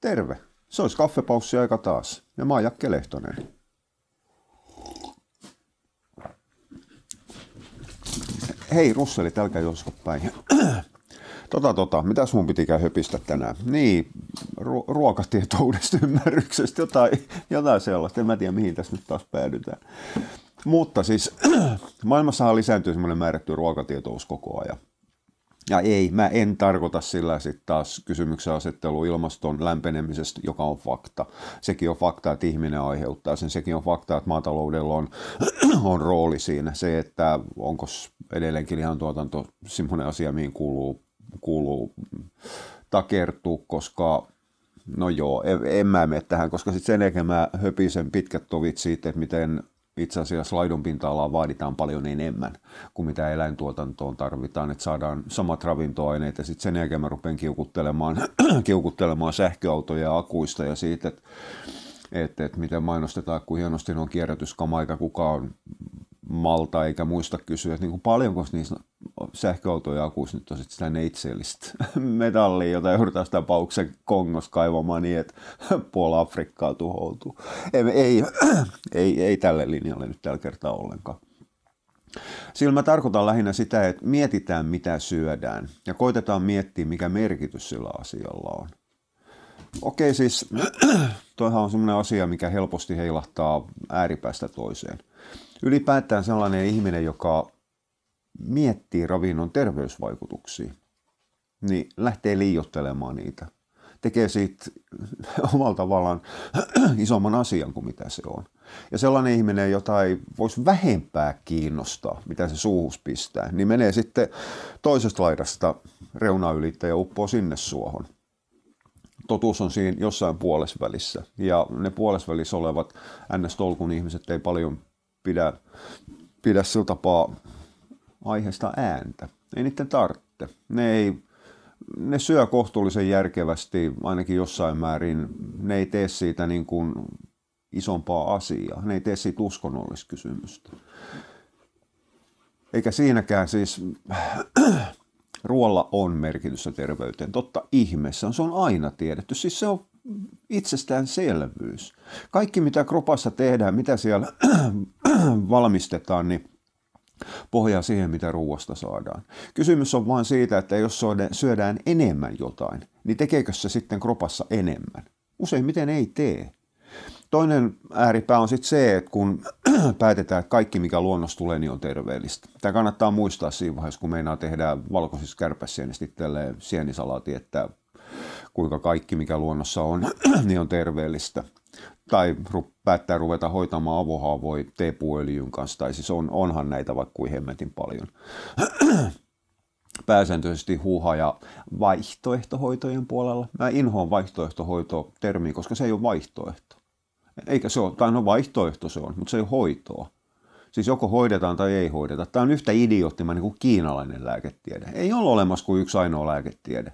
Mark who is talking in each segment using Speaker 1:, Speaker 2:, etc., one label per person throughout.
Speaker 1: Terve. Se olisi kaffepaussi aika taas. Ja mä oon Jakke Lehtonen. Hei Russeli, tälkä josko päin. Tota, tota, mitä mun pitikään höpistä tänään? Niin, ru- ruokatietoudesta ymmärryksestä, jotain, jotain sellaista. En mä tiedä, mihin tässä nyt taas päädytään. Mutta siis maailmassahan lisääntyy semmoinen määrätty ruokatietous koko ajan. Ja ei, mä en tarkoita sillä sitten taas kysymyksen asettelu ilmaston lämpenemisestä, joka on fakta. Sekin on fakta, että ihminen aiheuttaa sen. Sekin on fakta, että maataloudella on, on rooli siinä. Se, että onko edelleenkin ihan tuotanto semmoinen asia, mihin kuuluu, kuuluu takertua, koska no joo, en, en mä mene tähän, koska sitten sen jälkeen mä höpisen pitkät tovit siitä, että miten itse asiassa laidun pinta-alaa vaaditaan paljon enemmän kuin mitä eläintuotantoon tarvitaan, että saadaan samat ravintoaineet ja sitten sen jälkeen mä rupean kiukuttelemaan, kiukuttelemaan sähköautoja ja akuista ja siitä, että että, että miten mainostetaan, kun hienosti on kierrätyskama, eikä kukaan malta eikä muista kysyä, että niin kuin paljonko niissä sähköautoja akuissa nyt on sitä neitseellistä metallia, jota joudutaan sitä pauksen kongos kaivamaan niin, että puola Afrikkaa tuhoutuu. Ei, ei, ei, ei tälle linjalle nyt tällä kertaa ollenkaan. Sillä mä tarkoitan lähinnä sitä, että mietitään mitä syödään ja koitetaan miettiä, mikä merkitys sillä asialla on. Okei, siis toihan on sellainen asia, mikä helposti heilahtaa ääripäästä toiseen. Ylipäätään sellainen ihminen, joka miettii ravinnon terveysvaikutuksia, niin lähtee liiottelemaan niitä. Tekee siitä omalla tavallaan isomman asian kuin mitä se on. Ja sellainen ihminen, jota ei voisi vähempää kiinnostaa, mitä se suuhus pistää, niin menee sitten toisesta laidasta reunaylittäjä ja uppoo sinne suohon. Totuus on siinä jossain puolesvälissä. Ja ne puolesvälissä olevat NS-tolkun ihmiset ei paljon pidä, pidä sillä tapaa aiheesta ääntä. Ei niiden tarvitse. Ne, ei, ne syö kohtuullisen järkevästi, ainakin jossain määrin. Ne ei tee siitä niin kuin isompaa asiaa. Ne ei tee siitä uskonnolliskysymystä. Eikä siinäkään siis ruoalla on merkitystä terveyteen. Totta ihmeessä, se on aina tiedetty. Siis se on itsestäänselvyys. Kaikki mitä kropassa tehdään, mitä siellä valmistetaan, niin pohjaa siihen, mitä ruoasta saadaan. Kysymys on vain siitä, että jos syödään enemmän jotain, niin tekeekö se sitten kropassa enemmän? Useimmiten ei tee. Toinen ääripää on sitten se, että kun päätetään, että kaikki mikä luonnossa tulee, niin on terveellistä. Tämä kannattaa muistaa siinä vaiheessa, kun meinaa tehdä valkoisista kärpäsienistä itselleen sienisalaati, että kuinka kaikki mikä luonnossa on, niin on terveellistä tai päättää ruveta hoitamaan avohaavoja teepuöljyn kanssa, tai siis on, onhan näitä vaikka kuin hemmetin paljon. Pääsääntöisesti huuha ja vaihtoehtohoitojen puolella. Mä inhoan vaihtoehtohoito termiä, koska se ei ole vaihtoehto. Eikä se ole, tai no vaihtoehto se on, mutta se ei ole hoitoa. Siis joko hoidetaan tai ei hoideta. Tämä on yhtä idioottimainen kuin kiinalainen lääketiede. Ei ole olemassa kuin yksi ainoa lääketiede.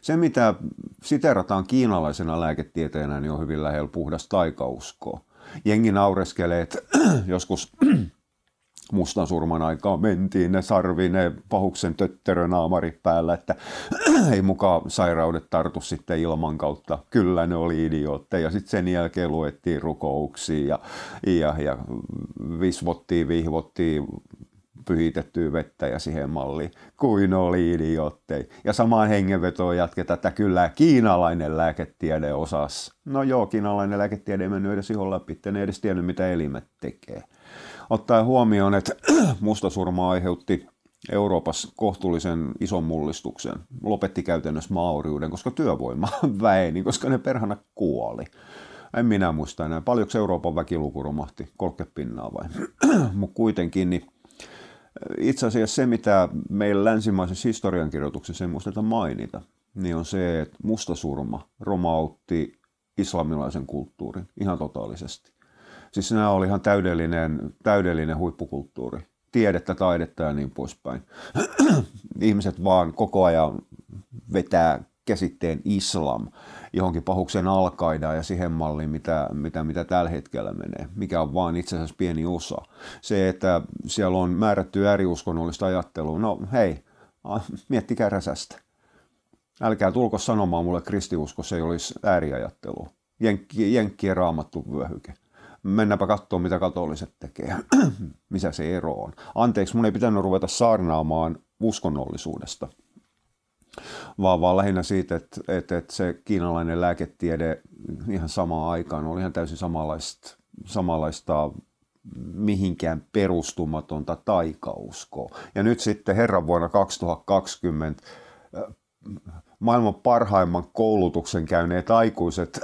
Speaker 1: Se, mitä siterataan kiinalaisena lääketieteenä, niin on hyvin lähellä puhdas taikauskoa. Jengi naureskelee, että joskus mustan surman aikaan mentiin ne sarvi, ne pahuksen tötterönaamari päällä, että ei mukaan sairaudet tartu sitten ilman kautta. Kyllä ne oli idiootteja. Sitten sen jälkeen luettiin rukouksia ja, ja, ja visvottiin, vihvottiin pyhitettyä vettä ja siihen malliin, kuin oli idioottei. Ja samaan hengenvetoon jatketaan, että kyllä kiinalainen lääketiede osas. No joo, kiinalainen lääketiede ei mennyt edes ihon läpi, ei edes tiennyt mitä elimet tekee. Ottaen huomioon, että mustasurma aiheutti Euroopassa kohtuullisen ison mullistuksen. Lopetti käytännössä maoriuden, koska työvoima väeni, koska ne perhana kuoli. En minä muista enää. Paljonko Euroopan väkiluku romahti? 30 pinnaa vai? Mutta kuitenkin, niin itse asiassa se, mitä meillä länsimaisessa historiankirjoituksessa ei muisteta mainita, niin on se, että mustasurma romautti islamilaisen kulttuurin ihan totaalisesti. Siis nämä oli ihan täydellinen, täydellinen huippukulttuuri. Tiedettä, taidetta ja niin poispäin. Ihmiset vaan koko ajan vetää käsitteen islam johonkin pahuksen alkaidaan ja siihen malliin, mitä, mitä, mitä tällä hetkellä menee, mikä on vaan itse asiassa pieni osa. Se, että siellä on määrätty ääriuskonnollista ajattelua, no hei, miettikää räsästä. älkää tulko sanomaan mulle kristiusko, se ei olisi ääriajattelu. Jenkki, jenkkien raamattu vyöhyke. Mennäpä katsomaan, mitä katoliset tekee. Missä se ero on. Anteeksi, mun ei pitänyt ruveta saarnaamaan uskonnollisuudesta vaan, vaan lähinnä siitä, että, että, että se kiinalainen lääketiede ihan samaan aikaan oli ihan täysin samanlaista, samanlaista mihinkään perustumatonta taikauskoa. Ja nyt sitten herran vuonna 2020 maailman parhaimman koulutuksen käyneet aikuiset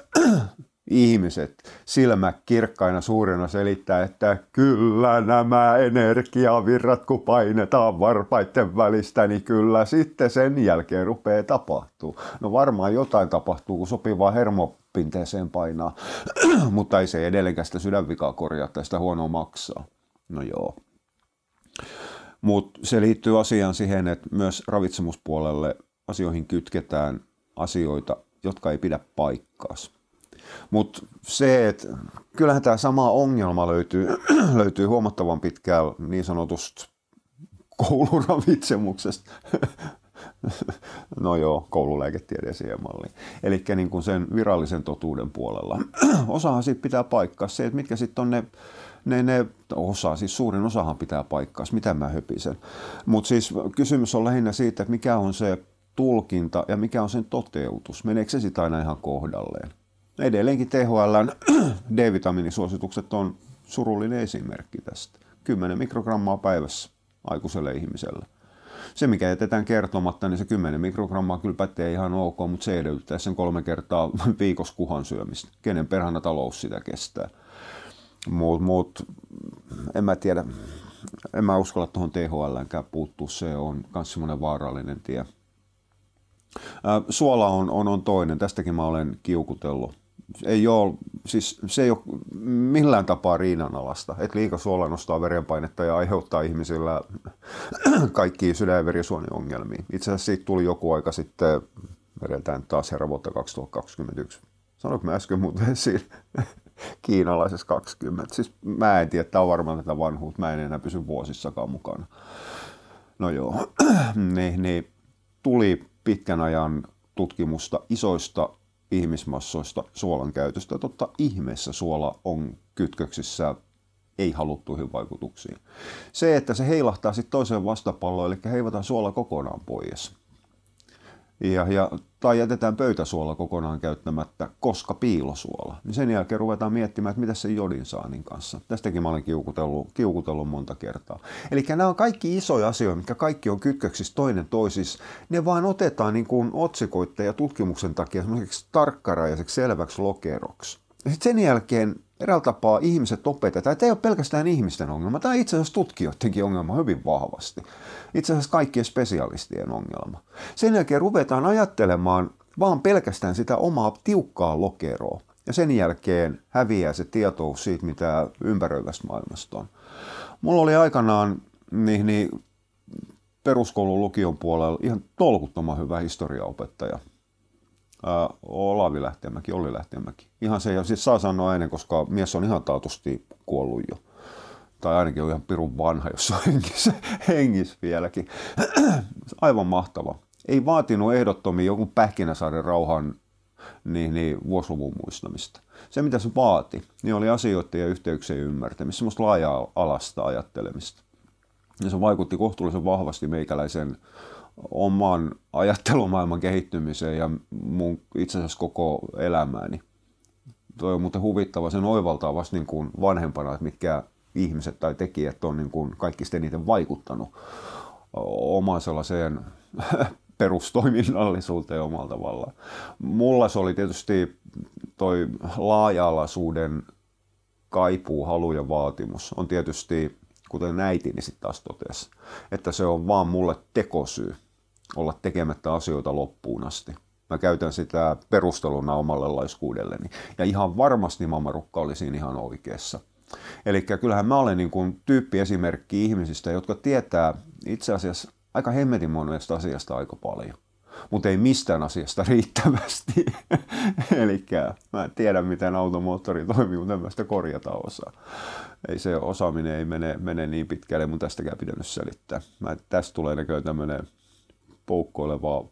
Speaker 1: ihmiset silmä kirkkaina suurena selittää, että kyllä nämä energiavirrat, kun painetaan varpaiden välistä, niin kyllä sitten sen jälkeen rupeaa tapahtuu. No varmaan jotain tapahtuu, kun sopivaa hermopinteeseen painaa, mutta ei se edelleenkään sitä sydänvikaa korjaa tai sitä huonoa maksaa. No joo. Mutta se liittyy asiaan siihen, että myös ravitsemuspuolelle asioihin kytketään asioita, jotka ei pidä paikkaas. Mutta se, että kyllähän tämä sama ongelma löytyy, löytyy huomattavan pitkään niin sanotusta kouluravitsemuksesta. no joo, koululääketieteeseen malli. Eli niin sen virallisen totuuden puolella. Osahan siitä pitää paikkaa se, että mitkä sitten on ne, ne, ne osa, siis suurin osahan pitää paikkaa, mitä mä höpisen. Mutta siis kysymys on lähinnä siitä, että mikä on se tulkinta ja mikä on sen toteutus. Meneekö se sitten aina ihan kohdalleen? Edelleenkin THL D-vitamiinisuositukset on surullinen esimerkki tästä. 10 mikrogrammaa päivässä aikuiselle ihmiselle. Se, mikä jätetään kertomatta, niin se 10 mikrogrammaa kyllä pätee ihan ok, mutta se edellyttää sen kolme kertaa viikossa kuhan syömistä. Kenen perhana talous sitä kestää. Mutta mut, en mä tiedä, en mä uskalla tuohon THLnkään puuttua, se on myös semmoinen vaarallinen tie. Suola on, on, on toinen, tästäkin mä olen kiukutellut ei ole, siis se ei ole millään tapaa riinanalasta, että liikasuola nostaa verenpainetta ja aiheuttaa ihmisillä kaikki sydän- ja verisuoniongelmia. Itse asiassa siitä tuli joku aika sitten, vedetään taas herra vuotta 2021. Sanoinko mä äsken muuten esiin kiinalaisessa 20? Siis mä en tiedä, tämä on varmaan tätä vanhuutta, mä en enää pysy vuosissakaan mukana. No joo, niin, niin tuli pitkän ajan tutkimusta isoista ihmismassoista suolan käytöstä. Totta ihmeessä suola on kytköksissä ei haluttuihin vaikutuksiin. Se, että se heilahtaa sitten toiseen vastapalloon, eli heivataan suola kokonaan pois. Ja, ja, tai jätetään pöytäsuola kokonaan käyttämättä, koska piilosuola. Niin sen jälkeen ruvetaan miettimään, että mitä se jodin saanin kanssa. Tästäkin mä olen kiukutellut, kiukutellut monta kertaa. Eli nämä on kaikki isoja asioita, mitkä kaikki on kytköksissä toinen toisissa. Ne vaan otetaan niin kuin otsikoitteen ja tutkimuksen takia tarkkaraiseksi selväksi lokeroksi. Ja sitten sen jälkeen eräällä tapaa ihmiset opetetaan. Tämä ei ole pelkästään ihmisten ongelma, tämä on itse asiassa tutkijoidenkin ongelma hyvin vahvasti. Itse asiassa kaikkien spesialistien ongelma. Sen jälkeen ruvetaan ajattelemaan vaan pelkästään sitä omaa tiukkaa lokeroa. Ja sen jälkeen häviää se tietous siitä, mitä ympäröivästä maailmasta on. Mulla oli aikanaan niin, niin peruskoulun lukion puolella ihan tolkuttoman hyvä historiaopettaja – Ää, Olavi Lähteenmäki, Olli Lähteenmäki. Ihan se, ja siis saa sanoa ennen, koska mies on ihan taatusti kuollut jo. Tai ainakin on ihan pirun vanha, jos on hengissä, hengissä vieläkin. Aivan mahtava. Ei vaatinut ehdottomia joku Pähkinäsaaren rauhan niin, niin, vuosiluvun muistamista. Se, mitä se vaati, niin oli asioiden ja yhteyksien ymmärtämistä, semmoista laaja-alasta ajattelemista. Ja se vaikutti kohtuullisen vahvasti meikäläisen oman ajattelumaailman kehittymiseen ja mun itse asiassa koko elämääni. Toi on muuten huvittava, sen oivaltaa vasta niin kuin vanhempana, että mitkä ihmiset tai tekijät on niin kuin kaikista eniten vaikuttanut omaan sellaiseen perustoiminnallisuuteen omalla tavallaan. Mulla se oli tietysti toi laaja-alaisuuden kaipuu, halu ja vaatimus on tietysti, kuten äitini sitten taas totesi, että se on vaan mulle tekosyy olla tekemättä asioita loppuun asti. Mä käytän sitä perusteluna omalle laiskuudelleni. Ja ihan varmasti Mamma Rukka oli siinä ihan oikeassa. Eli kyllähän mä olen niin kuin tyyppiesimerkki ihmisistä, jotka tietää itse asiassa aika hemmetin monesta asiasta aika paljon. Mutta ei mistään asiasta riittävästi. Eli mä en tiedä, miten automoottori toimii, mutta en mä sitä korjata osaa. Ei se osaaminen ei mene, mene niin pitkälle, mun tästäkään pitänyt selittää. Mä, tästä tulee näköjään tämmöinen poukkoileva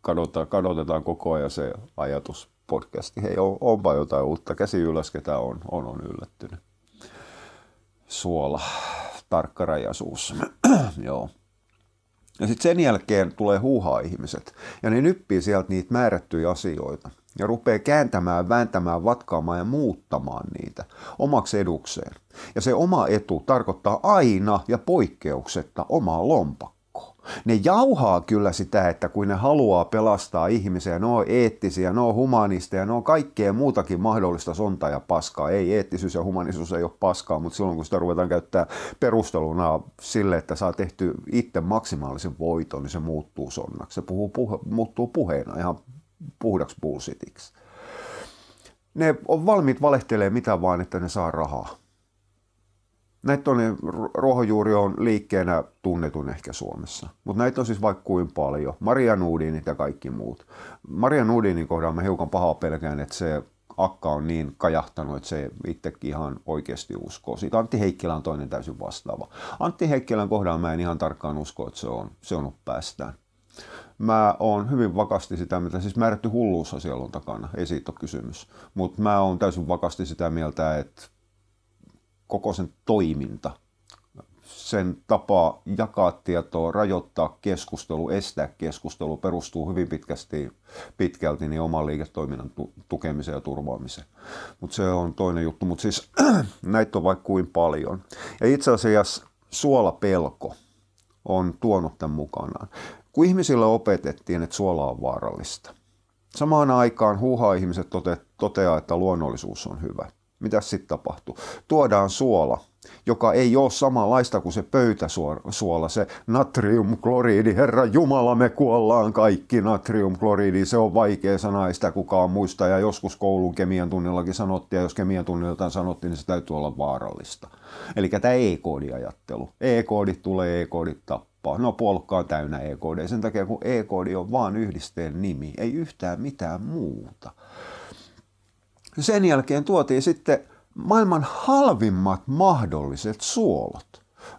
Speaker 1: kadotetaan, kadotetaan koko ajan se ajatus podcasti. Hei, on, onpa jotain uutta. Käsi ylös, ketä on, on, on yllättynyt. Suola, tarkkarajaisuus. Joo. Ja sitten sen jälkeen tulee huuhaa ihmiset. Ja ne nyppii sieltä niitä määrättyjä asioita. Ja rupeaa kääntämään, vääntämään, vatkaamaan ja muuttamaan niitä omaksi edukseen. Ja se oma etu tarkoittaa aina ja poikkeuksetta omaa lompakkoa ne jauhaa kyllä sitä, että kun ne haluaa pelastaa ihmisiä, ne on eettisiä, ne on humanisteja, ne on kaikkea muutakin mahdollista sonta ja paskaa. Ei eettisyys ja humanisuus ei ole paskaa, mutta silloin kun sitä ruvetaan käyttää perusteluna sille, että saa tehty itse maksimaalisen voiton, niin se muuttuu sonnaksi. Se puhuu, puhe, muuttuu puheena ihan puhdaksi bullshitiksi. Ne on valmiit valehtelemaan mitä vaan, että ne saa rahaa. Näitä on, ruohonjuuri on liikkeenä tunnetun ehkä Suomessa, mutta näitä on siis vaikka kuin paljon. Maria Nudinit ja kaikki muut. Maria Nudinin kohdalla mä hiukan pahaa pelkään, että se akka on niin kajahtanut, että se itsekin ihan oikeasti uskoo. Siitä Antti Heikkilä on toinen täysin vastaava. Antti Heikkilän kohdalla mä en ihan tarkkaan usko, että se on, se on päästään. Mä oon hyvin vakasti sitä mieltä, siis määrätty hulluus siellä on takana, ei siitä ole kysymys. Mutta mä oon täysin vakasti sitä mieltä, että koko sen toiminta, sen tapa jakaa tietoa, rajoittaa keskustelu, estää keskustelu perustuu hyvin pitkästi, pitkälti niin oman liiketoiminnan tukemiseen ja turvaamiseen. Mutta se on toinen juttu. Mutta siis näitä on vaikka kuin paljon. Ja itse asiassa suolapelko on tuonut tämän mukanaan. Kun ihmisille opetettiin, että suola on vaarallista, samaan aikaan huuhaa ihmiset tote, toteaa, että luonnollisuus on hyvä – mitä sitten tapahtuu? Tuodaan suola, joka ei ole samanlaista kuin se pöytäsuola, se natriumkloriidi. Herra Jumala, me kuollaan kaikki natriumkloriidi. Se on vaikea sana, ei sitä kukaan muista. Ja joskus koulun kemian tunnillakin sanottiin, ja jos kemian tunnilta sanottiin, niin se täytyy olla vaarallista. Eli tämä E-koodiajattelu. E-koodit tulee, E-koodit tappaa. No puolukkaa täynnä E-koodeja. Sen takia, kun E-koodi on vaan yhdisteen nimi, ei yhtään mitään muuta. Sen jälkeen tuotiin sitten maailman halvimmat mahdolliset suolat.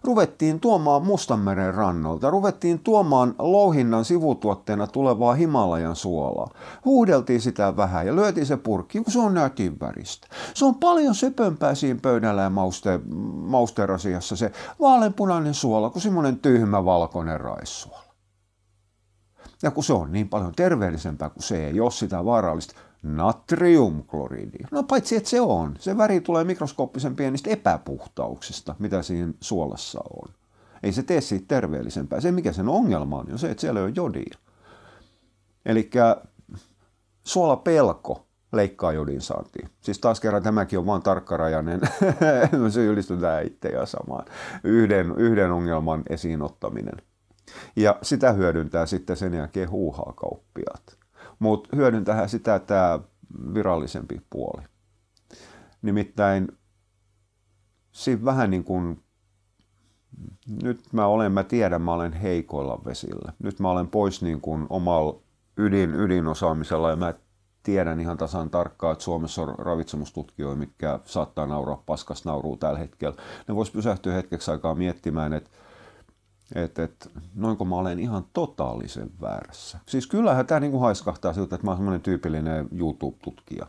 Speaker 1: Ruvettiin tuomaan Mustanmeren rannolta, ruvettiin tuomaan louhinnan sivutuotteena tulevaa Himalajan suolaa. Huudeltiin sitä vähän ja lyötiin se purkki, kun se on nätin väristä. Se on paljon söpömpää siinä pöydällä ja mauste, mausterasiassa se vaaleanpunainen suola kuin semmoinen tyhmä valkoinen raissuola. Ja kun se on niin paljon terveellisempää kuin se ei ole sitä vaarallista, natriumkloriidi. No paitsi, että se on. Se väri tulee mikroskooppisen pienistä epäpuhtauksista, mitä siinä suolassa on. Ei se tee siitä terveellisempää. Se, mikä sen ongelma on, on se, että siellä on jodia. Eli suolapelko leikkaa jodin saantiin. Siis taas kerran tämäkin on vain tarkkarajainen, se ylistetään itseä samaan. Yhden, yhden ongelman esiin ottaminen. Ja sitä hyödyntää sitten sen jälkeen huuhaa kauppiaat mutta hyödyntää sitä tämä virallisempi puoli. Nimittäin siinä vähän niin kuin, nyt mä olen, mä tiedän, mä olen heikoilla vesillä. Nyt mä olen pois niin kuin omalla ydin, ydinosaamisella ja mä tiedän ihan tasan tarkkaan, että Suomessa on ravitsemustutkijoita, mitkä saattaa nauraa paskas nauruu tällä hetkellä. Ne vois pysähtyä hetkeksi aikaa miettimään, että että et, noinko mä olen ihan totaalisen väärässä. Siis kyllähän tämä niinku haiskahtaa siltä, että mä oon semmoinen tyypillinen YouTube-tutkija.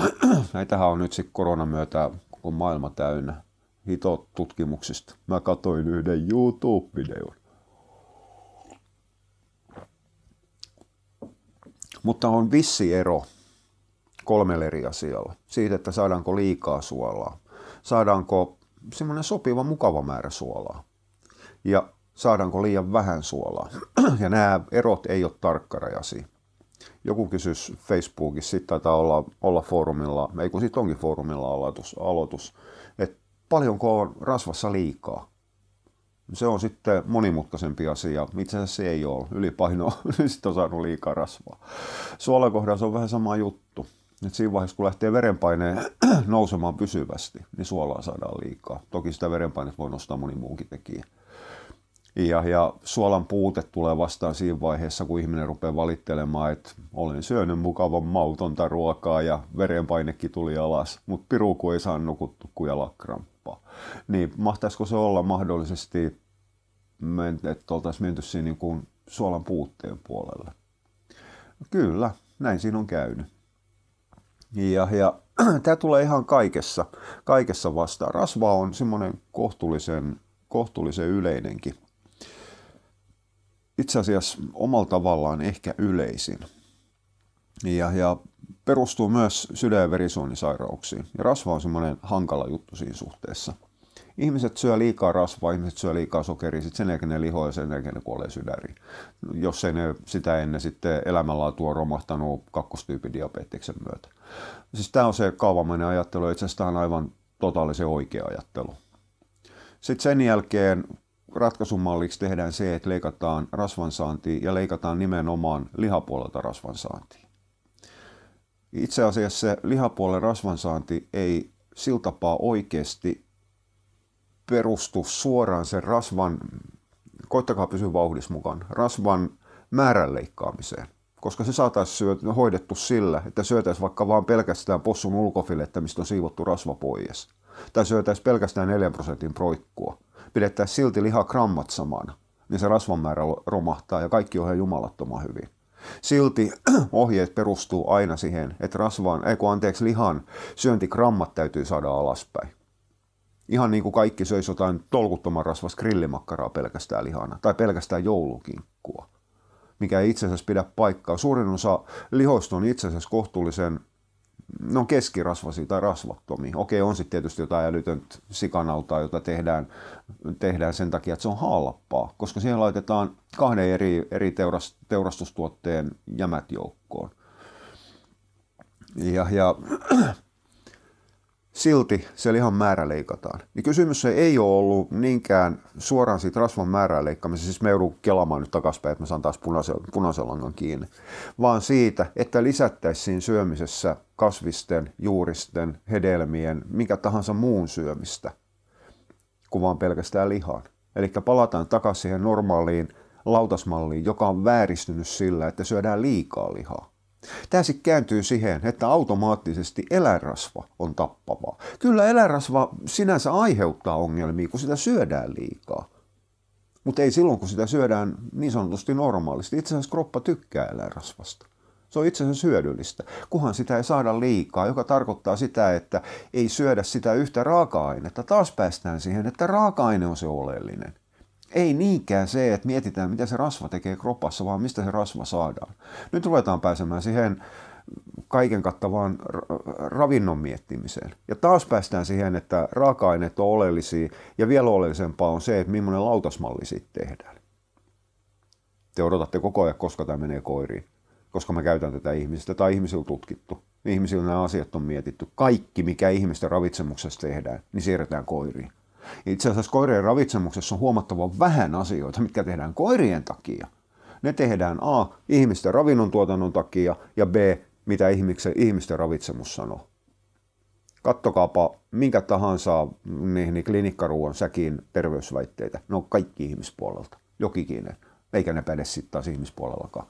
Speaker 1: Näitähän on nyt sitten koronan myötä koko maailma täynnä hito tutkimuksista. Mä katoin yhden YouTube-videon. Mutta on vissi ero kolmelle eri asialla. Siitä, että saadaanko liikaa suolaa. Saadaanko semmoinen sopiva, mukava määrä suolaa. Ja saadaanko liian vähän suolaa. Ja nämä erot ei ole tarkkarajaisia. Joku kysyisi Facebookissa, sitten taitaa olla, olla foorumilla, ei kun sitten onkin foorumilla aloitus, aloitus että paljonko on rasvassa liikaa. Se on sitten monimutkaisempi asia. Itse asiassa se ei ole. Ylipaino sitten on saanut liikaa rasvaa. Se on vähän sama juttu. Et siinä vaiheessa, kun lähtee verenpaine nousemaan pysyvästi, niin suolaa saadaan liikaa. Toki sitä verenpainetta voi nostaa moni muukin tekijä. Ja, ja suolan puute tulee vastaan siinä vaiheessa, kun ihminen rupeaa valittelemaan, että olen syönyt mukavan mautonta ruokaa ja verenpainekin tuli alas, mutta piruku ei saa nukuttu kuin jalakramppaa. Niin mahtaisiko se olla mahdollisesti, että oltaisiin menty siinä niin kuin suolan puutteen puolelle? Kyllä, näin siinä on käynyt. Ja, ja tämä tulee ihan kaikessa, kaikessa vastaan. Rasva on semmoinen kohtuullisen, kohtuullisen yleinenkin. Itse asiassa omalla tavallaan ehkä yleisin. Ja, ja perustuu myös sydän- ja verisuonisairauksiin. Ja rasva on semmoinen hankala juttu siinä suhteessa. Ihmiset syö liikaa rasvaa, ihmiset syö liikaa sokeria, sitten sen jälkeen ne lihoa ja sen jälkeen ne kuolee sydäriin. Jos ei ne sitä ennen sitten elämänlaatu on romahtanut kakkostyypin diabeteksen myötä. Siis tämä on se kaavamainen ajattelu, itse asiassa tämä on aivan totaalisen oikea ajattelu. Sitten sen jälkeen ratkaisumalliksi tehdään se, että leikataan rasvansaantia ja leikataan nimenomaan lihapuolelta rasvansaantia. Itse asiassa lihapuolen rasvansaanti ei sillä tapaa oikeasti perustu suoraan sen rasvan, koittakaa pysyä vauhdissa mukaan, rasvan määrän leikkaamiseen. Koska se saataisiin hoidettu sillä, että syötäisiin vaikka vain pelkästään possun ulkofilettä, mistä on siivottu rasva pois. Tai syötäisiin pelkästään 4 prosentin proikkua. Pidettäisiin silti lihakrammat samana, niin se rasvan määrä romahtaa ja kaikki on jumalattoman hyvin. Silti ohjeet perustuu aina siihen, että rasvaan, ei kun anteeksi, lihan syöntikrammat täytyy saada alaspäin. Ihan niin kuin kaikki söisi jotain tolkuttoman rasvas grillimakkaraa pelkästään lihana tai pelkästään joulukinkkua, mikä ei itse asiassa pidä paikkaa. Suurin osa lihoista on itse asiassa kohtuullisen no keskirasvasia tai rasvattomia. Okei, on sitten tietysti jotain älytöntä sikanautaa, jota tehdään, tehdään sen takia, että se on halpaa, koska siihen laitetaan kahden eri, eri teuras, teurastustuotteen jämät joukkoon. Ja, ja silti se lihan määrä leikataan. Niin kysymys ei ole ollut niinkään suoraan siitä rasvan määrää leikkaamisesta, siis me joudun kelaamaan nyt takaspäin, että mä saan taas punaisen, punaisen langan kiinni, vaan siitä, että lisättäisiin syömisessä kasvisten, juuristen, hedelmien, mikä tahansa muun syömistä, kuin vaan pelkästään lihan. Eli palataan takaisin siihen normaaliin lautasmalliin, joka on vääristynyt sillä, että syödään liikaa lihaa. Tämä sitten kääntyy siihen, että automaattisesti eläinrasva on tappavaa. Kyllä eläinrasva sinänsä aiheuttaa ongelmia, kun sitä syödään liikaa. Mutta ei silloin, kun sitä syödään niin sanotusti normaalisti. Itse asiassa kroppa tykkää eläinrasvasta. Se on itse asiassa hyödyllistä, kunhan sitä ei saada liikaa, joka tarkoittaa sitä, että ei syödä sitä yhtä raaka-ainetta. Taas päästään siihen, että raaka-aine on se oleellinen. Ei niinkään se, että mietitään, mitä se rasva tekee kropassa, vaan mistä se rasva saadaan. Nyt ruvetaan pääsemään siihen kaiken kattavaan ravinnon miettimiseen. Ja taas päästään siihen, että raaka-aineet on oleellisia, ja vielä oleellisempaa on se, että millainen lautasmalli siitä tehdään. Te odotatte koko ajan, koska tämä menee koiriin, koska mä käytän tätä ihmisistä, tai ihmisillä tutkittu. Ihmisillä nämä asiat on mietitty. Kaikki, mikä ihmisten ravitsemuksessa tehdään, niin siirretään koiriin. Itse asiassa koirien ravitsemuksessa on huomattavan vähän asioita, mitkä tehdään koirien takia. Ne tehdään A, ihmisten ravinnon tuotannon takia ja B, mitä ihmisten, ravitsemus sanoo. Kattokaapa minkä tahansa niihin klinikkaruuan säkin terveysväitteitä. Ne on kaikki ihmispuolelta, jokikinen. Eikä ne päde sitten taas ihmispuolellakaan.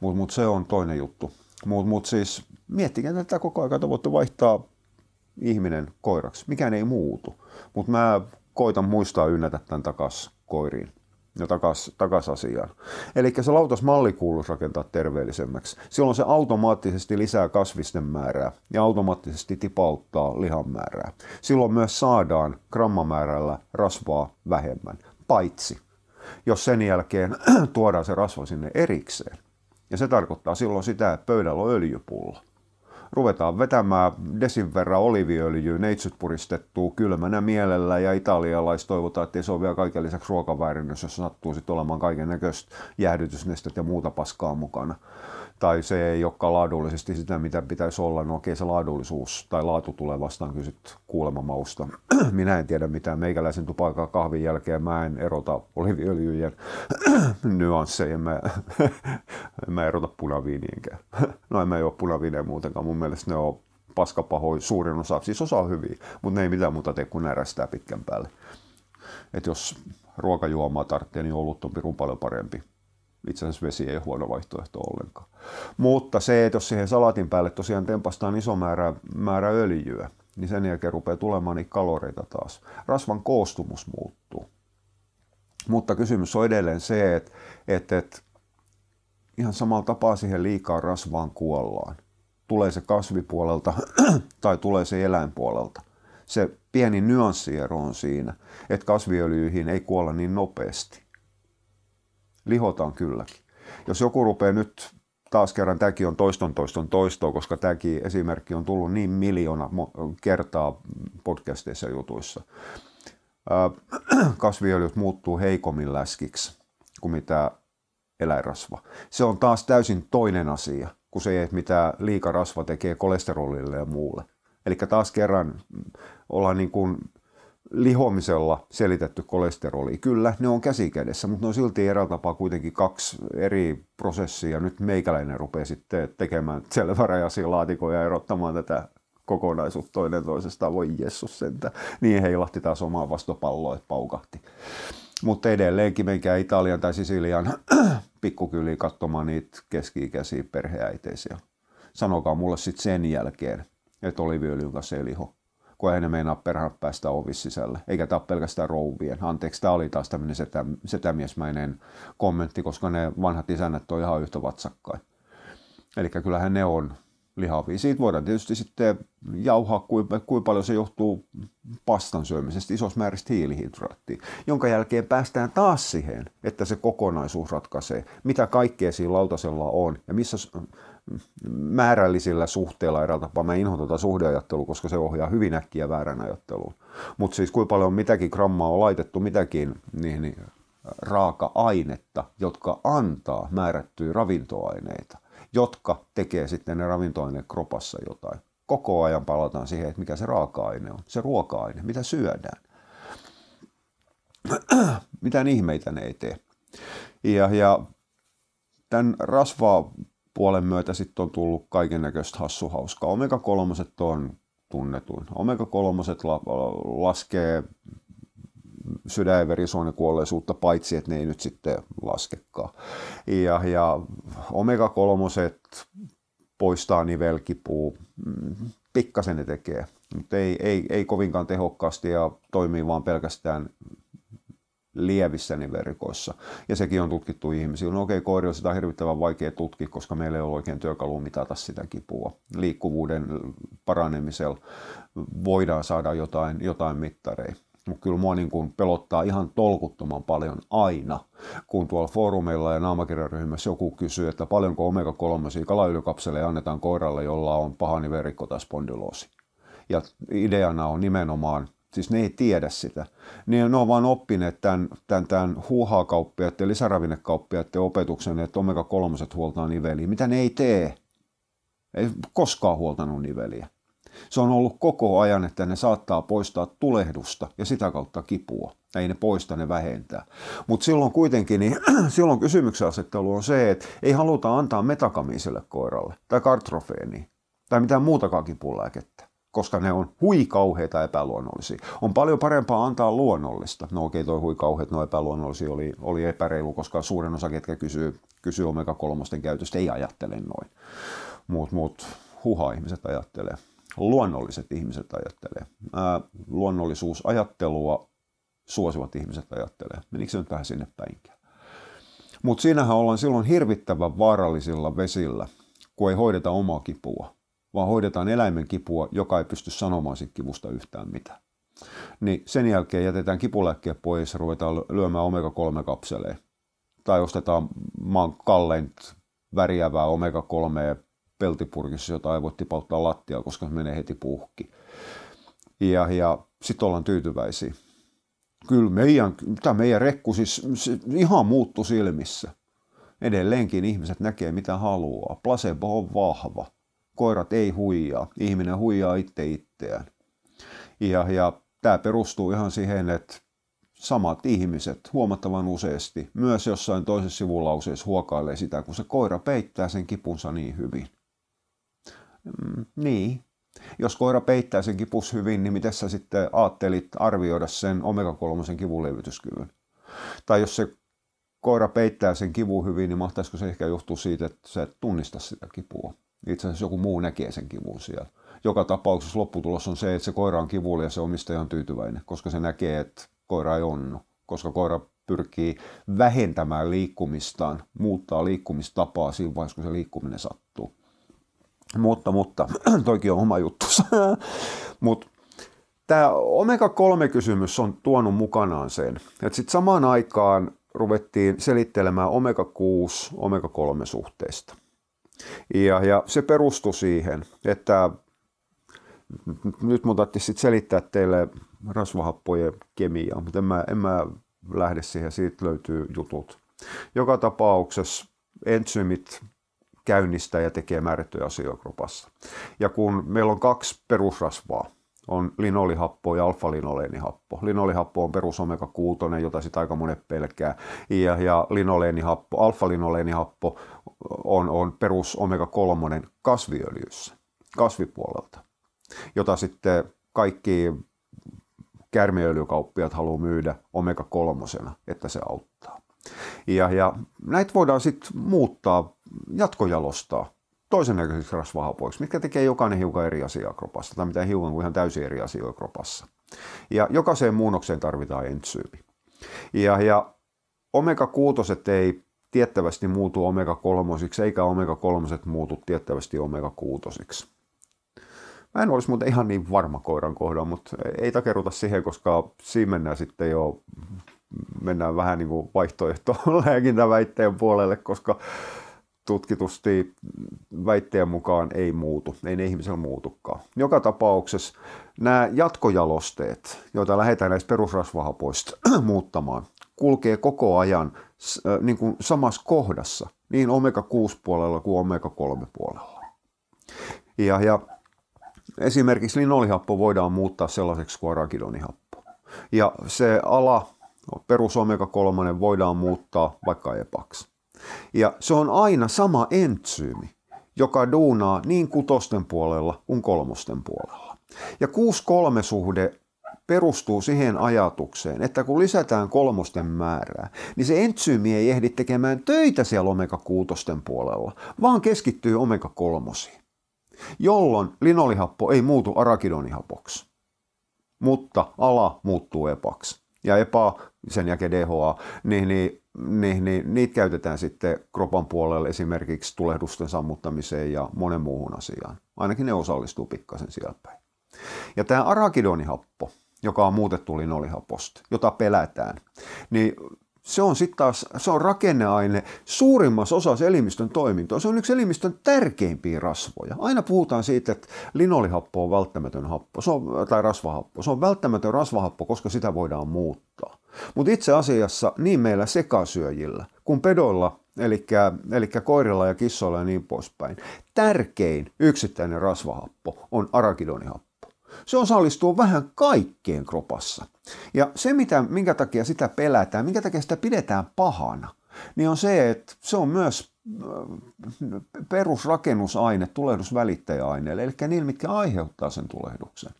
Speaker 1: Mutta mut se on toinen juttu. Mutta mut siis miettikää tätä koko ajan, että voitte vaihtaa ihminen koiraksi. Mikään ei muutu. Mutta mä koitan muistaa ynnätä tämän takas koiriin ja takas, takas asiaan. Eli se lautasmalli kuuluisi rakentaa terveellisemmäksi. Silloin se automaattisesti lisää kasvisten määrää ja automaattisesti tipauttaa lihan määrää. Silloin myös saadaan grammamäärällä rasvaa vähemmän, paitsi jos sen jälkeen tuodaan se rasva sinne erikseen. Ja se tarkoittaa silloin sitä, että pöydällä on öljypulla ruvetaan vetämään desin verran oliviöljyä, neitsyt puristettua kylmänä mielellä ja italialais toivotaan, että se ole vielä kaiken lisäksi ruokaväärinnös, jos sattuu sitten olemaan kaiken näköistä jäähdytysnestet ja muuta paskaa mukana tai se ei olekaan laadullisesti sitä, mitä pitäisi olla, no okei se laadullisuus tai laatu tulee vastaan kyllä sitten kuulemma mausta. Minä en tiedä mitään. Meikäläisen tupakaa kahvin jälkeen, mä en erota oliviöljyjen nyansseja, mä, en mä erota punaviinienkään. No en mä juo punaviineä muutenkaan, mun mielestä ne on paskapahoja suurin osa, siis osa on hyviä, mutta ne ei mitään muuta tee kuin närästää pitkän päälle. Et jos ruokajuomaa tarvitsee, niin olut on pirun paljon parempi itse asiassa vesi ei ole huono vaihtoehto ollenkaan. Mutta se, että jos siihen salatin päälle tosiaan tempastaan iso määrä, määrä öljyä, niin sen jälkeen rupeaa tulemaan niitä kaloreita taas. Rasvan koostumus muuttuu. Mutta kysymys on edelleen se, että, että, että ihan samalla tapaa siihen liikaa rasvaan kuollaan. Tulee se kasvipuolelta tai tulee se eläinpuolelta. Se pieni nyanssiero on siinä, että kasviöljyihin ei kuolla niin nopeasti. Lihotaan kylläkin. Jos joku rupeaa nyt taas kerran tämäkin on toiston toiston toistoa, koska tämäkin esimerkki on tullut niin miljoona kertaa podcasteissa jutuissa. Kasviöljyt muuttuu heikommin läskiksi kuin mitä eläinrasva. Se on taas täysin toinen asia kuin se, että mitä liikarasva tekee kolesterolille ja muulle. Eli taas kerran ollaan niin kuin lihomisella selitetty kolesteroli. Kyllä, ne on käsikädessä, mutta ne on silti eräällä tapaa kuitenkin kaksi eri prosessia. Nyt meikäläinen rupeaa sitten tekemään selvärajaisia laatikoja ja erottamaan tätä kokonaisuutta toinen toisestaan. Voi jessus sentä. Niin heilahti taas omaa vastopalloa, että paukahti. Mutta edelleenkin menkää Italian tai Sisilian pikkukyliin katsomaan niitä keski-ikäisiä perheäiteisiä. Sanokaa mulle sitten sen jälkeen, että oliviöljyn kanssa ei liho kun ei ne meinaa perhana päästä ovis sisälle. Eikä tämä pelkästään rouvien. Anteeksi, tämä oli taas tämmöinen setä, setämiesmäinen kommentti, koska ne vanhat isännät on ihan yhtä vatsakkain. Eli kyllähän ne on lihavia. Siitä voidaan tietysti sitten jauhaa, kuinka, kuinka paljon se johtuu pastan syömisestä, isossa määrästä hiilihydraattia, jonka jälkeen päästään taas siihen, että se kokonaisuus ratkaisee, mitä kaikkea siinä lautasella on ja missä määrällisillä suhteilla eräällä tapaa. Mä inhoan tuota suhdeajattelua, koska se ohjaa hyvin äkkiä väärän ajatteluun. Mutta siis kuinka paljon mitäkin grammaa on laitettu mitäkin niin, raaka-ainetta, jotka antaa määrättyjä ravintoaineita, jotka tekee sitten ne ravintoaineet kropassa jotain. Koko ajan palataan siihen, että mikä se raaka-aine on, se ruoka-aine, mitä syödään. Mitään ihmeitä ne ei tee. Ja, ja tämän rasvaa puolen myötä sitten on tullut kaiken näköistä hassuhauskaa. Omega-3 on tunnetuin. Omega-3 la- laskee sydän- ja verisuonikuolleisuutta, paitsi että ne ei nyt sitten laskekaan. Ja, ja omega-3 poistaa nivelkipuu, mm, pikkasen ne tekee, mutta ei, ei, ei kovinkaan tehokkaasti ja toimii vaan pelkästään lievissä nivelrikoissa. Ja sekin on tutkittu ihmisillä. No okei, okay, koirilla sitä on hirvittävän vaikea tutkia, koska meillä ei ole oikein työkalu mitata sitä kipua. Liikkuvuuden paranemisella voidaan saada jotain, jotain mittareja. Mutta kyllä mua niin kuin pelottaa ihan tolkuttoman paljon aina, kun tuolla foorumeilla ja naamakirjaryhmässä joku kysyy, että paljonko omega-3 kalaylykapseleja annetaan koiralle, jolla on paha nivelrikko tai spondyloosi. Ja ideana on nimenomaan siis ne ei tiedä sitä. Niin ne on vaan oppineet tämän, tämän, tämän huuhaa-kauppiaiden ja lisäravinnekauppiaiden opetuksen, että omega-3 huoltaa niveliä. Mitä ne ei tee? Ei koskaan huoltanut niveliä. Se on ollut koko ajan, että ne saattaa poistaa tulehdusta ja sitä kautta kipua. Ei ne poista, ne vähentää. Mutta silloin kuitenkin, niin silloin kysymyksen asettelu on se, että ei haluta antaa metakamiiselle koiralle tai kartrofeeniin tai mitään muutakaan kipulääkettä koska ne on huikauheita epäluonnollisia. On paljon parempaa antaa luonnollista. No okei, toi huikauheet, no epäluonnollisia oli, oli epäreilu, koska suurin osa, ketkä kysyy, kysyy omega-3 käytöstä, ei ajattele noin. Muut, muut huha-ihmiset ajattelee. Luonnolliset ihmiset ajattelee. Ää, luonnollisuusajattelua suosivat ihmiset ajattelee. Menikö se nyt vähän sinne päinkään? Mutta siinähän ollaan silloin hirvittävän vaarallisilla vesillä, kun ei hoideta omaa kipua vaan hoidetaan eläimen kipua, joka ei pysty sanomaan siitä kivusta yhtään mitään. Niin sen jälkeen jätetään kipulääkkeet pois ja ruvetaan lyömään omega-3-kapseleja. Tai ostetaan maan kallein väriävää omega-3 peltipurkissa, jota ei voi tipauttaa lattia, koska se menee heti puhki. Ja, ja sitten ollaan tyytyväisiä. Kyllä meidän, tämä meidän rekku siis ihan muuttu silmissä. Edelleenkin ihmiset näkee mitä haluaa. Placebo on vahva koirat ei huijaa, ihminen huijaa itse itseään. Ja, ja tämä perustuu ihan siihen, että samat ihmiset huomattavan useasti myös jossain toisessa sivulauseessa huokailee sitä, kun se koira peittää sen kipunsa niin hyvin. Mm, niin. Jos koira peittää sen kipus hyvin, niin miten sä sitten ajattelit arvioida sen omega-3 kivunlevityskyvyn? Tai jos se koira peittää sen kivun hyvin, niin mahtaisiko se ehkä johtua siitä, että sä et tunnista sitä kipua? Itse asiassa joku muu näkee sen kivun siellä. Joka tapauksessa lopputulos on se, että se koira on kivulla ja se omistaja on tyytyväinen, koska se näkee, että koira ei onnu. Koska koira pyrkii vähentämään liikkumistaan, muuttaa liikkumistapaa siinä vaiheessa, kun se liikkuminen sattuu. Mutta, mutta, toikin on oma juttu. mutta tämä omega-3-kysymys on tuonut mukanaan sen, että sitten samaan aikaan ruvettiin selittelemään omega-6, omega-3 suhteista. Ja, ja se perustui siihen, että nyt mun sitten selittää teille rasvahappojen kemiaa, mutta en mä, en mä lähde siihen, siitä löytyy jutut. Joka tapauksessa entsyymit käynnistää ja tekee määrättyjä asioita kropassa. Ja kun meillä on kaksi perusrasvaa, on linolihappo ja alfa-linoleenihappo. Linolihappo on perus omega 6, jota sitten aika monet pelkää. Ja, ja linoleenihappo, alfa-linoleenihappo on, on perus omega 3 kasviöljyssä, kasvipuolelta, jota sitten kaikki kärmiöljykauppiat haluaa myydä omega 3, että se auttaa. Ja, ja näitä voidaan sitten muuttaa, jatkojalostaa toisen näköisiksi rasvahapoiksi, mitkä tekee jokainen hiukan eri asiaa kropassa, tai mitä hiukan kuin ihan täysin eri asioita kropassa. Ja jokaiseen muunnokseen tarvitaan entsyymi. Ja, ja omega-6 ei tiettävästi muutu omega-3, eikä omega-3 muutu tiettävästi omega-6. Mä en olisi muuten ihan niin varma koiran kohdalla, mutta ei takeruta siihen, koska siinä mennään sitten jo mennään vähän niin kuin vaihtoehto lääkintäväitteen puolelle, koska tutkitusti väitteen mukaan ei muutu, ei ne ihmisellä muutukaan. Joka tapauksessa nämä jatkojalosteet, joita lähdetään näistä perusrasvahapoista muuttamaan, kulkee koko ajan niin kuin samassa kohdassa, niin omega-6 puolella kuin omega-3 puolella. Ja, ja esimerkiksi linolihappo voidaan muuttaa sellaiseksi kuin arakidonihappo. Ja se ala, perus omega-3, voidaan muuttaa vaikka epaksi. Ja se on aina sama entsyymi, joka duunaa niin kutosten puolella kuin kolmosten puolella. Ja 6-3 suhde perustuu siihen ajatukseen, että kun lisätään kolmosten määrää, niin se entsyymi ei ehdi tekemään töitä siellä omega-6 puolella, vaan keskittyy omega-3, jolloin linolihappo ei muutu arakidonihapoksi, mutta ala muuttuu epaksi. Ja EPA, sen jälkeen DHA, niin, niin niin, niin niitä käytetään sitten kropan puolelle esimerkiksi tulehdusten sammuttamiseen ja monen muuhun asiaan. Ainakin ne osallistuu pikkasen siellä päin. Ja tämä arakidonihappo, joka on muutettu linolihaposta, jota pelätään, niin se on sitten taas se on rakenneaine suurimmassa osassa elimistön toimintoa. Se on yksi elimistön tärkeimpiä rasvoja. Aina puhutaan siitä, että linolihappo on välttämätön happo se on, tai rasvahappo. Se on välttämätön rasvahappo, koska sitä voidaan muuttaa. Mutta itse asiassa niin meillä sekasyöjillä kuin pedoilla, eli, eli koirilla ja kissoilla ja niin poispäin, tärkein yksittäinen rasvahappo on arakidonihappo. Se osallistuu vähän kaikkeen kropassa. Ja se, mitä, minkä takia sitä pelätään, minkä takia sitä pidetään pahana, niin on se, että se on myös äh, perusrakennusaine tulehdusvälittäjäaineelle, eli niillä, mitkä aiheuttaa sen tulehduksen.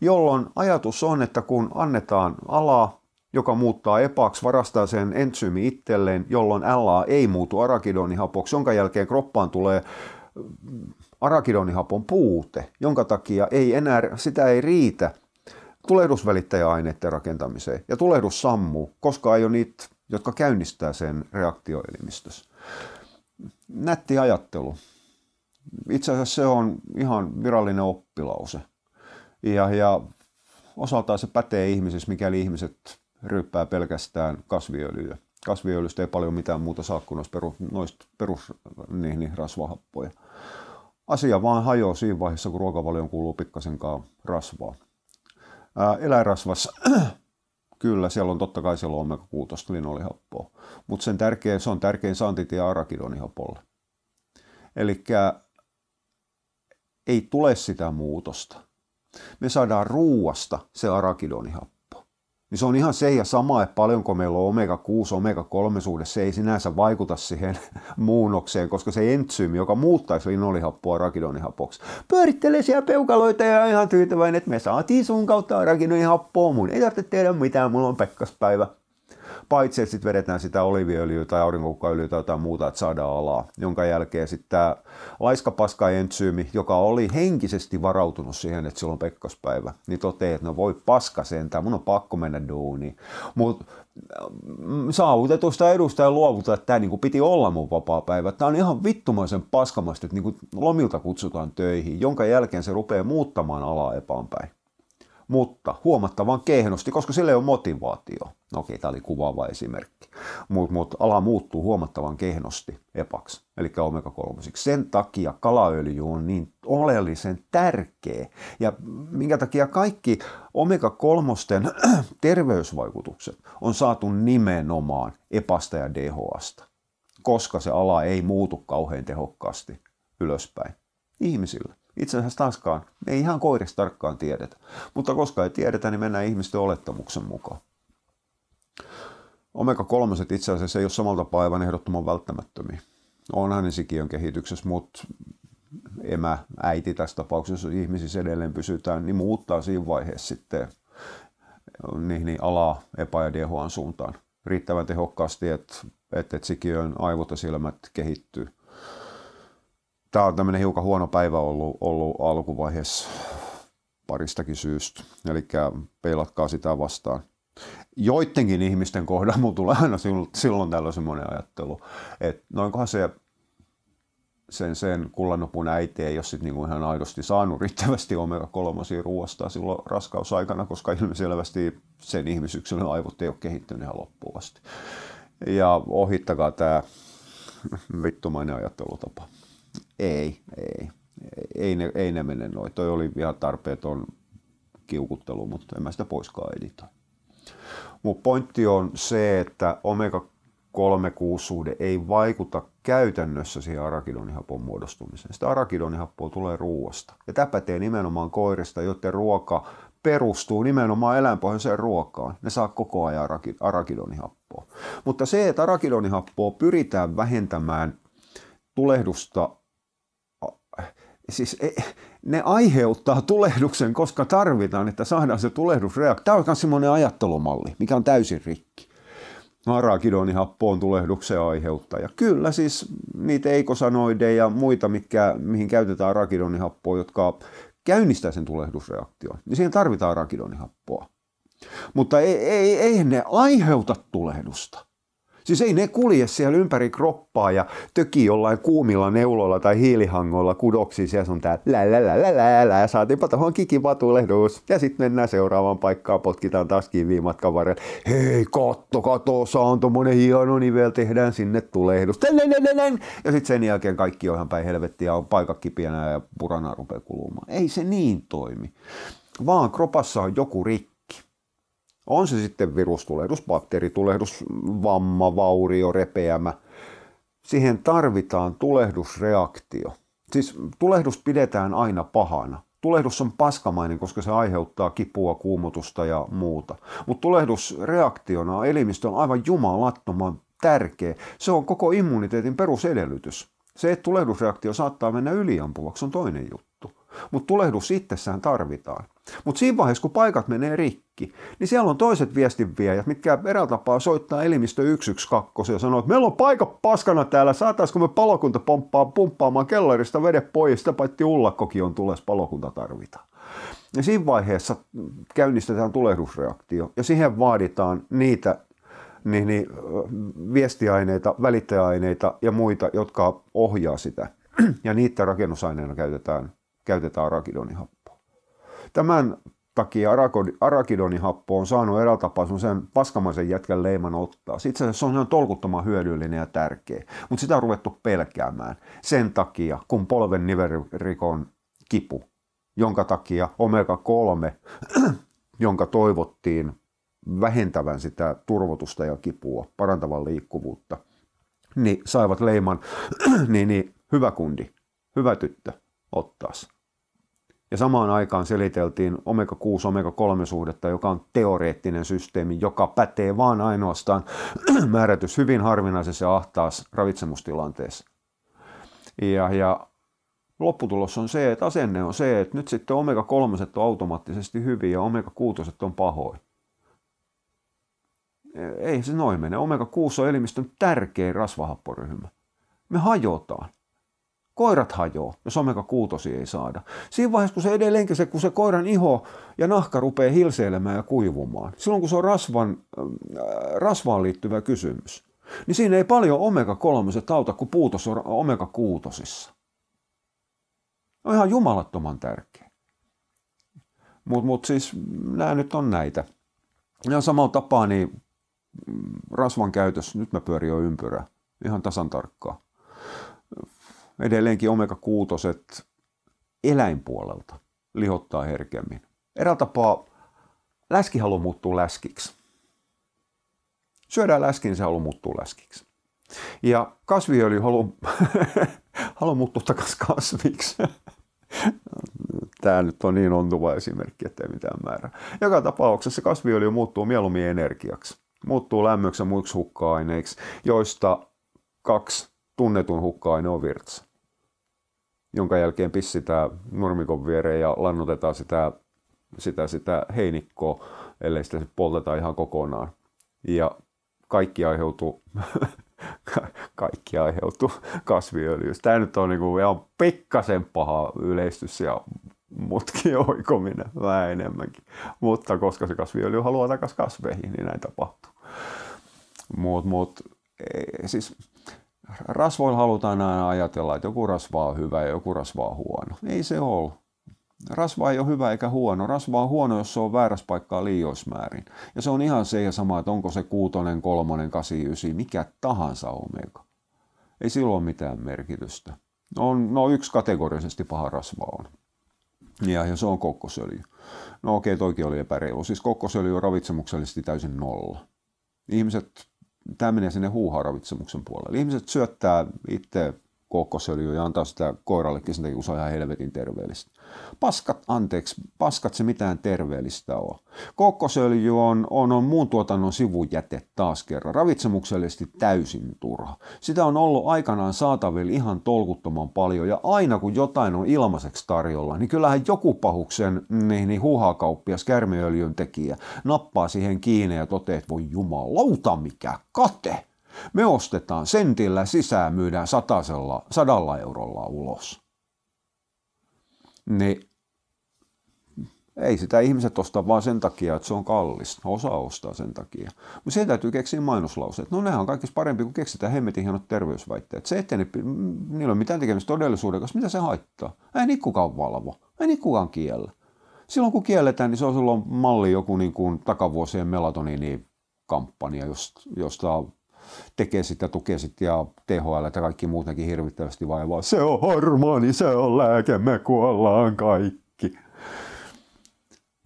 Speaker 1: Jolloin ajatus on, että kun annetaan alaa, joka muuttaa epaksi, varastaa sen entsyymi itselleen, jolloin LA ei muutu arakidonihapoksi, jonka jälkeen kroppaan tulee arakidonihapon puute, jonka takia ei enää, sitä ei riitä tulehdusvälittäjäaineiden rakentamiseen. Ja tulehdus sammuu, koska ei ole niitä, jotka käynnistää sen reaktioelimistössä. Nätti ajattelu. Itse asiassa se on ihan virallinen oppilause. Ja, ja osaltaan se pätee ihmisissä, mikäli ihmiset ryppää pelkästään kasviöljyä. Kasviöljystä ei paljon mitään muuta saa kuin noista perus, noista perus niin, niin, rasvahappoja asia vaan hajoaa siinä vaiheessa, kun ruokavalioon kuuluu pikkasenkaan rasvaa. Ää, eläinrasvassa, kyllä, siellä on totta kai siellä on omega-6 linolihappoa, mutta sen tärkein, se on tärkein saantitie arakidonihapolle. Eli ei tule sitä muutosta. Me saadaan ruuasta se arakidonihappo niin se on ihan se ja sama, että paljonko meillä on omega-6, omega-3 suhde, se ei sinänsä vaikuta siihen muunnokseen, koska se entsyymi, joka muuttaisi linolihappoa rakidonihapoksi, pyörittelee siellä peukaloita ja ihan tyytyväinen, että me saatiin sun kautta rakidonihappoa, mun ei tarvitse tehdä mitään, mulla on pekkaspäivä. Paitsi, että sitten vedetään sitä oliviöljyä tai aurinkokukkaöljyä tai jotain muuta, että saadaan alaa, jonka jälkeen sitten tämä laiskapaska-entsyymi, joka oli henkisesti varautunut siihen, että silloin pekkaspäivä, niin toteaa, että no voi paska sentään, mun on pakko mennä duuniin. Mutta mm, saavutetusta edusta ja luovuta, että tämä niinku piti olla mun vapaa päivä. Tämä on ihan vittumaisen paskamasta, että niinku lomilta kutsutaan töihin, jonka jälkeen se rupeaa muuttamaan alaa epäänpäin mutta huomattavan kehnosti, koska sillä ei ole motivaatio. No okei, tämä oli kuvaava esimerkki. Mutta mut ala muuttuu huomattavan kehnosti epaksi, eli omega-3. Sen takia kalaöljy on niin oleellisen tärkeä. Ja minkä takia kaikki omega-3 terveysvaikutukset on saatu nimenomaan epasta ja DHAsta, koska se ala ei muutu kauhean tehokkaasti ylöspäin ihmisille. Itse asiassa taaskaan ei ihan koirista tarkkaan tiedetä, mutta koska ei tiedetä, niin mennään ihmisten olettamuksen mukaan. Omega-3 itse asiassa ei ole samalta päivän ehdottoman välttämättömiä. Onhan ne sikiön kehityksessä, mutta emä, äiti tässä tapauksessa, jos ihmisissä edelleen pysytään, niin muuttaa siinä vaiheessa sitten niin, niin alaa epä- ja DHAn suuntaan riittävän tehokkaasti, että, että, että sikiön aivot ja silmät kehittyy tämä on tämmöinen hiukan huono päivä ollut, ollut alkuvaiheessa paristakin syystä. Eli peilatkaa sitä vastaan. Joidenkin ihmisten kohdalla mulla tulee aina silloin, tällöin semmoinen ajattelu, että noinkohan se sen, sen kullanopun äiti ei ole sit niinku ihan aidosti saanut riittävästi omega-3 ruoasta silloin raskausaikana, koska ilmiselvästi sen ihmisyksilön aivot ei ole kehittynyt ihan loppuun asti. Ja ohittakaa tämä vittumainen ajattelutapa. Ei, ei. Ei ne, ei ne mene noin. Toi oli ihan tarpeeton kiukuttelu, mutta en mä sitä poiskaan editoi. Mun pointti on se, että omega-3-kuussuhde ei vaikuta käytännössä siihen arakidonihapon muodostumiseen. Sitä arakidonihappoa tulee ruoasta. Ja tämä pätee nimenomaan koirista, joiden ruoka perustuu nimenomaan eläinpohjaiseen ruokaan. Ne saa koko ajan arakidonihappoa. Mutta se, että arakidonihappoa pyritään vähentämään tulehdusta siis e, ne aiheuttaa tulehduksen, koska tarvitaan, että saadaan se tulehdusreaktio. Tämä on myös semmoinen ajattelumalli, mikä on täysin rikki. Arakidonihappo on tulehduksen aiheuttaja. Kyllä siis niitä eikosanoideja ja muita, mitkä, mihin käytetään arakidonihappoa, jotka käynnistää sen tulehdusreaktion, niin siihen tarvitaan arakidonihappoa. Mutta ei, ei, ei ne aiheuta tulehdusta. Siis ei ne kulje siellä ympäri kroppaa ja töki jollain kuumilla neuloilla tai hiilihangoilla kudoksi. Siellä on tää lä lä lä lä lä, lä. saatiinpa tuohon kikivatulehdus. Ja sitten mennään seuraavaan paikkaan, potkitaan taas kiviin matkan varrella. Hei, katto, katto, on tommonen hieno nivel, tehdään sinne tulehdus. Ja sitten sen jälkeen kaikki on ihan päin helvettiä, on paikat kipiänä ja purana rupeaa kulumaan. Ei se niin toimi. Vaan kropassa on joku rikki on se sitten virustulehdus, bakteeritulehdus, vamma, vaurio, repeämä. Siihen tarvitaan tulehdusreaktio. Siis tulehdus pidetään aina pahana. Tulehdus on paskamainen, koska se aiheuttaa kipua, kuumutusta ja muuta. Mutta tulehdusreaktiona elimistö on aivan jumalattoman tärkeä. Se on koko immuniteetin perusedellytys. Se, että tulehdusreaktio saattaa mennä yliampuvaksi, on toinen juttu. Mutta tulehdus itsessään tarvitaan. Mutta siinä vaiheessa, kun paikat menee rikki, niin siellä on toiset viestinviejät, mitkä eräällä tapaa soittaa elimistö 112 ja sanoo, että meillä on paikka paskana täällä, saataisiko me palokunta pomppaa, pumppaamaan kellarista vede pois, sitä paitsi ullakkokin on tules, palokunta tarvitaan. Ja siinä vaiheessa käynnistetään tulehdusreaktio ja siihen vaaditaan niitä niin, niin, viestiaineita, välittäjäaineita ja muita, jotka ohjaa sitä. Ja niitä rakennusaineena käytetään, käytetään rakidonihappoa. Tämän takia arakidonihappo on saanut eräällä tapaa sen paskamaisen jätkän leiman ottaa. Itse asiassa se on tolkuttoman hyödyllinen ja tärkeä, mutta sitä on ruvettu pelkäämään sen takia, kun polven nivelrikon kipu, jonka takia omega-3, jonka toivottiin vähentävän sitä turvotusta ja kipua, parantavan liikkuvuutta, niin saivat leiman, niin, niin hyvä kundi, hyvä tyttö, ottaas. Ja samaan aikaan seliteltiin omega-6, omega-3 suhdetta, joka on teoreettinen systeemi, joka pätee vaan ainoastaan määrätys hyvin harvinaisessa ja ahtaassa ravitsemustilanteessa. Ja, ja lopputulos on se, että asenne on se, että nyt sitten omega-3 on automaattisesti hyviä ja omega-6 on pahoin. ei se noin mene. Omega-6 on elimistön tärkein rasvahapporyhmä. Me hajotaan. Koirat hajoaa, jos omega-6 ei saada. Siinä vaiheessa, kun se edelleenkin kun se koiran iho ja nahka rupeaa hilseilemään ja kuivumaan, silloin kun se on rasvan, äh, rasvaan liittyvä kysymys, niin siinä ei paljon omega-3 auta, kun puutos on omega-6. On ihan jumalattoman tärkeä. Mutta mut siis nämä nyt on näitä. Ja samalla tapaa niin mm, rasvan käytös, nyt mä pyörin jo ympyrää, ihan tasan tarkkaa. Edelleenkin omega-6 eläinpuolelta lihottaa herkemmin. Eräällä tapaa läskihalu muuttuu läskiksi. Syödään läski, niin se halu muuttuu läskiksi. Ja kasviöljy halu, halu muuttua takaisin kasviksi. Tämä nyt on niin ontuva esimerkki, että ei mitään määrää. Joka tapauksessa kasviöljy muuttuu mieluummin energiaksi. Muuttuu lämmöksi ja muiksi hukka-aineiksi, joista kaksi tunnetun hukka-aine on virtsa. Jonka jälkeen pissitään nurmikon viereen ja lannotetaan sitä, sitä, sitä heinikkoa, ellei sitä polteta ihan kokonaan. Ja kaikki aiheutuu, kaikki aiheutuu kasviöljystä. Tämä nyt on niinku ihan pikkasen paha yleistys ja mutki oikominen vähän enemmänkin. Mutta koska se kasviöljy haluaa takaisin kasveihin, niin näin tapahtuu. Mut, mut, siis rasvoilla halutaan aina ajatella, että joku rasva on hyvä ja joku rasva on huono. Ei se ole. Rasva ei ole hyvä eikä huono. Rasva on huono, jos se on väärässä paikkaa liioismäärin. Ja se on ihan se ja sama, että onko se kuutonen, kolmonen, kasi, ysi, mikä tahansa omega. Ei sillä ole mitään merkitystä. On, no yksi kategorisesti paha rasva on. Ja, ja se on kokkosöljy. No okei, toikin oli epäreilu. Siis kokkosöljy on ravitsemuksellisesti täysin nolla. Ihmiset, tämä menee sinne huuhaa-ravitsemuksen puolelle. Ihmiset syöttää itse kokkosöljyä ja antaa sitä koirallekin sen takia, kun se on ihan helvetin terveellistä. Paskat, anteeksi, paskat se mitään terveellistä on. Kokkosöljy on, on, on muun tuotannon sivujäte taas kerran, ravitsemuksellisesti täysin turha. Sitä on ollut aikanaan saatavilla ihan tolkuttoman paljon ja aina kun jotain on ilmaiseksi tarjolla, niin kyllähän joku pahuksen niin, niin huuhaakauppias kärmiöljyn tekijä nappaa siihen kiinni ja toteaa, että voi jumalauta mikä kate. Me ostetaan sentillä sisään, myydään satasella, sadalla eurolla ulos. Niin ei sitä ihmiset osta vaan sen takia, että se on kallis. Osa ostaa sen takia. Mutta siihen täytyy keksiä mainoslauseet. No nehän on kaikista parempi, kun keksitään hemmetin hienot terveysväitteet. Se, ettei ne, niillä ole mitään tekemistä todellisuuden kanssa, mitä se haittaa? Ei niitä kukaan valvo. Ei niitä kukaan kiellä. Silloin kun kielletään, niin se on silloin malli joku niin kuin takavuosien melatoniini kampanja, josta tekee sitä, tukee sitä ja THL ja kaikki muutenkin hirvittävästi vaivaa. Se on hormoni, se on lääke, me kuollaan kaikki.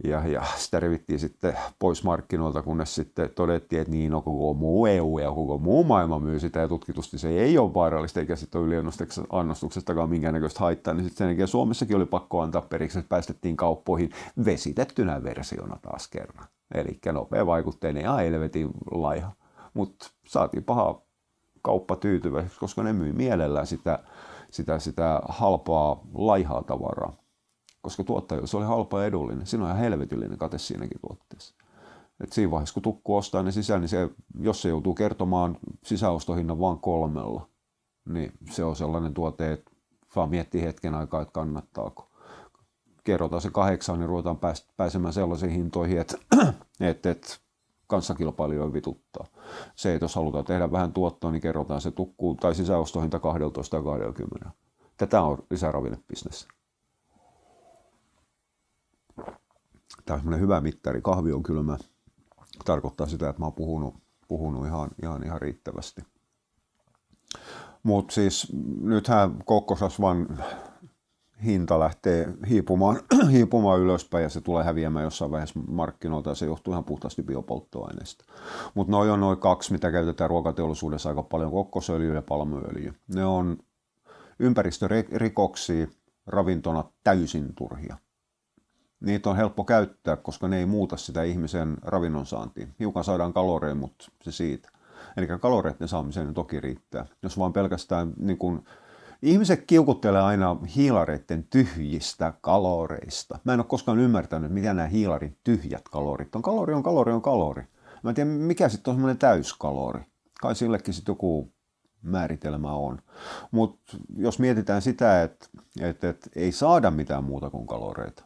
Speaker 1: Ja, ja sitä revittiin sitten pois markkinoilta, kunnes sitten todettiin, että niin, no koko muu EU ja koko muu maailma myy sitä ja tutkitusti se ei ole vaarallista eikä sitten ole yliannostuksestakaan minkäännäköistä haittaa, niin sitten sen jälkeen Suomessakin oli pakko antaa periksi, että päästettiin kauppoihin vesitettynä versiona taas kerran. Eli nopea vaikutteinen ja helvetin laiha mutta saatiin paha kauppa tyytyväiseksi, koska ne myi mielellään sitä, sitä, sitä halpaa laihaa tavaraa. Koska tuottajuus oli halpa ja edullinen. Siinä on ihan helvetillinen kate siinäkin tuotteessa. Et siinä vaiheessa, kun tukku ostaa ne sisään, niin se, jos se joutuu kertomaan sisäostohinnan vain kolmella, niin se on sellainen tuote, että vaan miettii hetken aikaa, että kannattaako. Kerrotaan se kahdeksan, niin ruvetaan pääsemään sellaisiin hintoihin, että, että, että kanssakilpailijoita vituttaa. Se, että jos halutaan tehdä vähän tuottoa, niin kerrotaan se tukkuu tai sisäostohinta 12 ja 20. Tätä on lisäravinnebisnes. Tämä on hyvä mittari. Kahvi on kylmä. Tarkoittaa sitä, että mä oon puhunut, puhunut ihan, ihan, ihan riittävästi. Mutta siis nythän kokkosasvan hinta lähtee hiipumaan, hiipumaan ylöspäin ja se tulee häviämään jossain vaiheessa markkinoilta ja se johtuu ihan puhtaasti biopolttoaineista. Mutta noin on noin kaksi, mitä käytetään ruokateollisuudessa aika paljon, kokkosöljy ja palmuöljy. Ne on ympäristörikoksia ravintona täysin turhia. Niitä on helppo käyttää, koska ne ei muuta sitä ihmisen ravinnon saantiin. Hiukan saadaan kaloreja, mutta se siitä. Eli kaloreiden saamiseen toki riittää. Jos vaan pelkästään niin kuin Ihmiset kiukuttelee aina hiilareiden tyhjistä kaloreista. Mä en ole koskaan ymmärtänyt, mitä nämä hiilarin tyhjät kalorit on. Kalori on kalori on kalori. Mä en tiedä, mikä sitten on semmoinen täyskalori. Kai sillekin sitten joku määritelmä on. Mutta jos mietitään sitä, että et, et ei saada mitään muuta kuin kaloreita.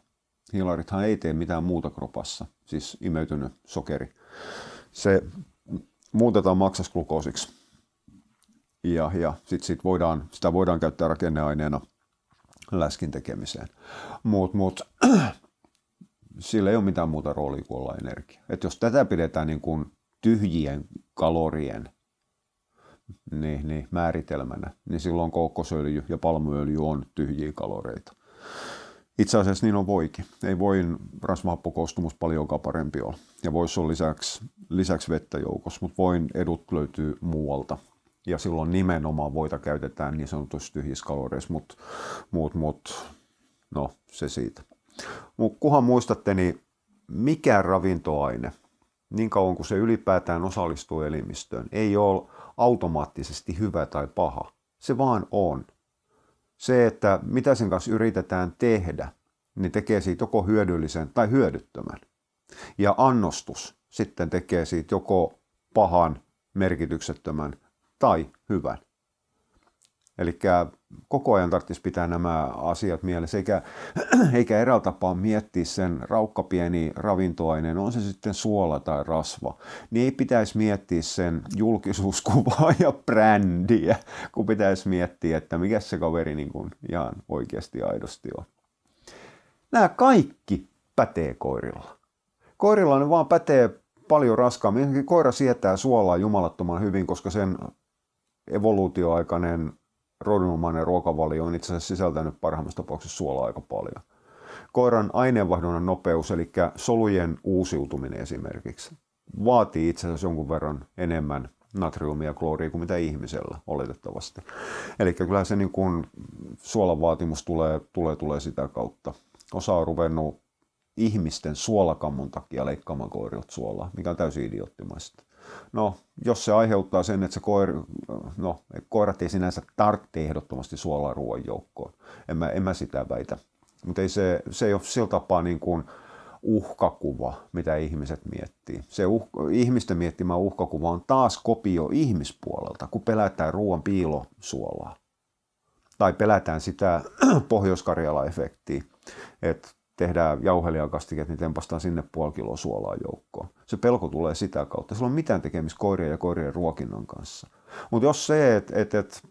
Speaker 1: Hiilarithan ei tee mitään muuta kropassa, siis imeytynyt sokeri. Se muutetaan maksasglukoosiksi. Ja, ja sit, sit voidaan, sitä voidaan käyttää rakenneaineena läskin tekemiseen. Mutta mut, sillä ei ole mitään muuta roolia kuin olla energia. Et jos tätä pidetään niin kuin tyhjien kalorien niin, niin, määritelmänä, niin silloin kookosöljy ja palmuöljy on tyhjiä kaloreita. Itse asiassa niin on voikin. Ei voin rasvahappokoostumus paljon parempi olla. Ja voisi olla lisäksi, lisäksi vettä joukossa, mutta voin edut löytyy muualta. Ja silloin nimenomaan voita käytetään niin sanotusti tyhjissä kaloreissa, mutta mut, mut, no se siitä. Mutta kuhan muistatte, niin mikä ravintoaine, niin kauan kuin se ylipäätään osallistuu elimistöön, ei ole automaattisesti hyvä tai paha. Se vaan on. Se, että mitä sen kanssa yritetään tehdä, niin tekee siitä joko hyödyllisen tai hyödyttömän. Ja annostus sitten tekee siitä joko pahan, merkityksettömän tai hyvän. Eli koko ajan tarvitsisi pitää nämä asiat mielessä, eikä, eikä eräällä tapaa miettiä sen raukkapieni ravintoaineen, on se sitten suola tai rasva, niin ei pitäisi miettiä sen julkisuuskuvaa ja brändiä, kun pitäisi miettiä, että mikä se kaveri niin kuin ihan oikeasti aidosti on. Nämä kaikki pätee koirilla. Koirilla ne vaan pätee paljon raskaammin. Koira sietää suolaa jumalattoman hyvin, koska sen evoluutioaikainen rodunomainen ruokavalio on itse asiassa sisältänyt parhaimmassa tapauksessa suolaa aika paljon. Koiran aineenvaihdunnan nopeus, eli solujen uusiutuminen esimerkiksi, vaatii itse asiassa jonkun verran enemmän natriumia ja klooria kuin mitä ihmisellä oletettavasti. Eli kyllä se niin kuin suolan vaatimus tulee, tulee, tulee sitä kautta. Osa on ruvennut ihmisten suolakammun takia leikkaamaan koirilta suolaa, mikä on täysin idioottimaista. No, jos se aiheuttaa sen, että se koir, no, koirat ei sinänsä tarvitse ehdottomasti suolaa ruoan joukkoon. En mä, en mä sitä väitä. Mutta se, se ei ole sillä tapaa niin kuin uhkakuva, mitä ihmiset miettii. Se uh, ihmisten miettimä uhkakuva on taas kopio ihmispuolelta, kun pelätään ruoan piilosuolaa. Tai pelätään sitä pohjois-Karjala-efektiä, että tehdään jauhelijakastikeet, niin tempastaan sinne puoli kiloa suolaa joukkoon. Se pelko tulee sitä kautta. Sillä on mitään tekemistä koirien ja koirien ruokinnan kanssa. Mutta jos se, että et, et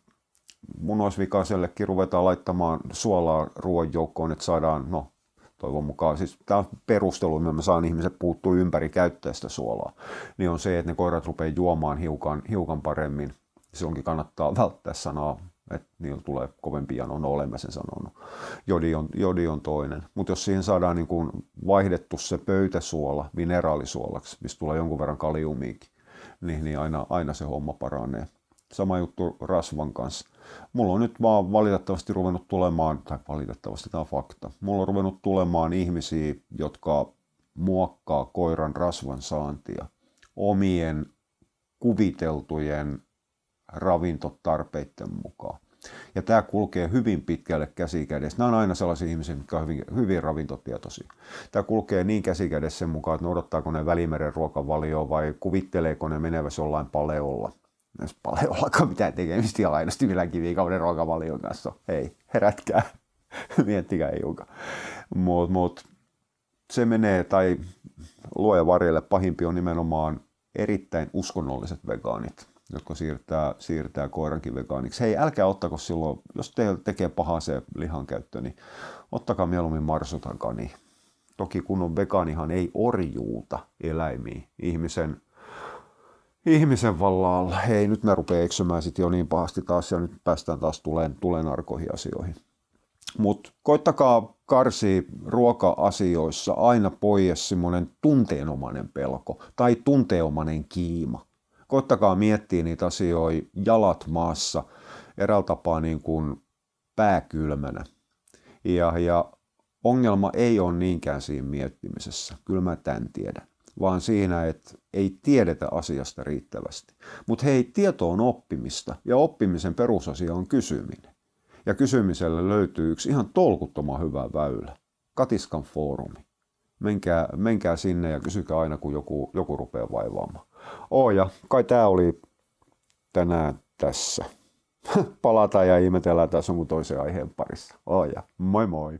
Speaker 1: munoisvikaisellekin ruvetaan laittamaan suolaa ruoan joukkoon, että saadaan, no toivon mukaan, siis tämä on perustelu, millä mä saan ihmiset puuttua ympäri käyttää sitä suolaa, niin on se, että ne koirat rupeaa juomaan hiukan, hiukan paremmin. Silloinkin kannattaa välttää sanaa että niillä tulee kovempi no olen mä sen sanonut. Jodi on, jodi on toinen. Mutta jos siihen saadaan niin kuin vaihdettu se pöytäsuola mineraalisuolaksi, mistä tulee jonkun verran kaliumiikin, niin, niin aina, aina se homma paranee. Sama juttu rasvan kanssa. Mulla on nyt vaan valitettavasti ruvennut tulemaan, tai valitettavasti tämä on fakta, mulla on ruvennut tulemaan ihmisiä, jotka muokkaa koiran rasvan saantia omien kuviteltujen ravintotarpeiden mukaan. Ja tämä kulkee hyvin pitkälle käsikädessä. Nämä on aina sellaisia ihmisiä, jotka ovat hyvin, hyvin ravintotietoisia. Tämä kulkee niin käsikädessä sen mukaan, että noudattaako ne välimeren ruokavalioa vai kuvitteleeko ne menevässä jollain paleolla. Jos paleollakaan mitään tekemistä ja aidosti millään kivikauden ruokavalion kanssa. Hei, herätkää. Miettikää hiukan. Mutta mut, se menee, tai luoja varjelle pahimpi on nimenomaan erittäin uskonnolliset vegaanit jotka siirtää, siirtää koirankin vegaaniksi. Hei, älkää ottako silloin, jos teille tekee pahaa se lihan käyttö, niin ottakaa mieluummin marsu tai kani. Toki kunnon vegaanihan ei orjuuta eläimiä ihmisen, ihmisen vallalla. Hei, nyt mä rupean eksymään sitten jo niin pahasti taas ja nyt päästään taas tuleen, tuleen arkoihin asioihin. Mutta koittakaa karsi ruoka-asioissa aina pois semmoinen tunteenomainen pelko tai tunteenomainen kiima koittakaa miettiä niitä asioita jalat maassa, eräällä tapaa niin kuin pääkylmänä. Ja, ja ongelma ei ole niinkään siinä miettimisessä, kyllä mä tämän tiedän, vaan siinä, että ei tiedetä asiasta riittävästi. Mutta hei, tieto on oppimista ja oppimisen perusasia on kysyminen. Ja kysymiselle löytyy yksi ihan tolkuttoman hyvä väylä, Katiskan foorumi. Menkää, menkää sinne ja kysykää aina, kun joku, joku rupeaa vaivaamaan. Oo, ja kai tämä oli tänään tässä. Palataan ja ihmetellään taas jonkun toisen aiheen parissa. Oo ja moi moi!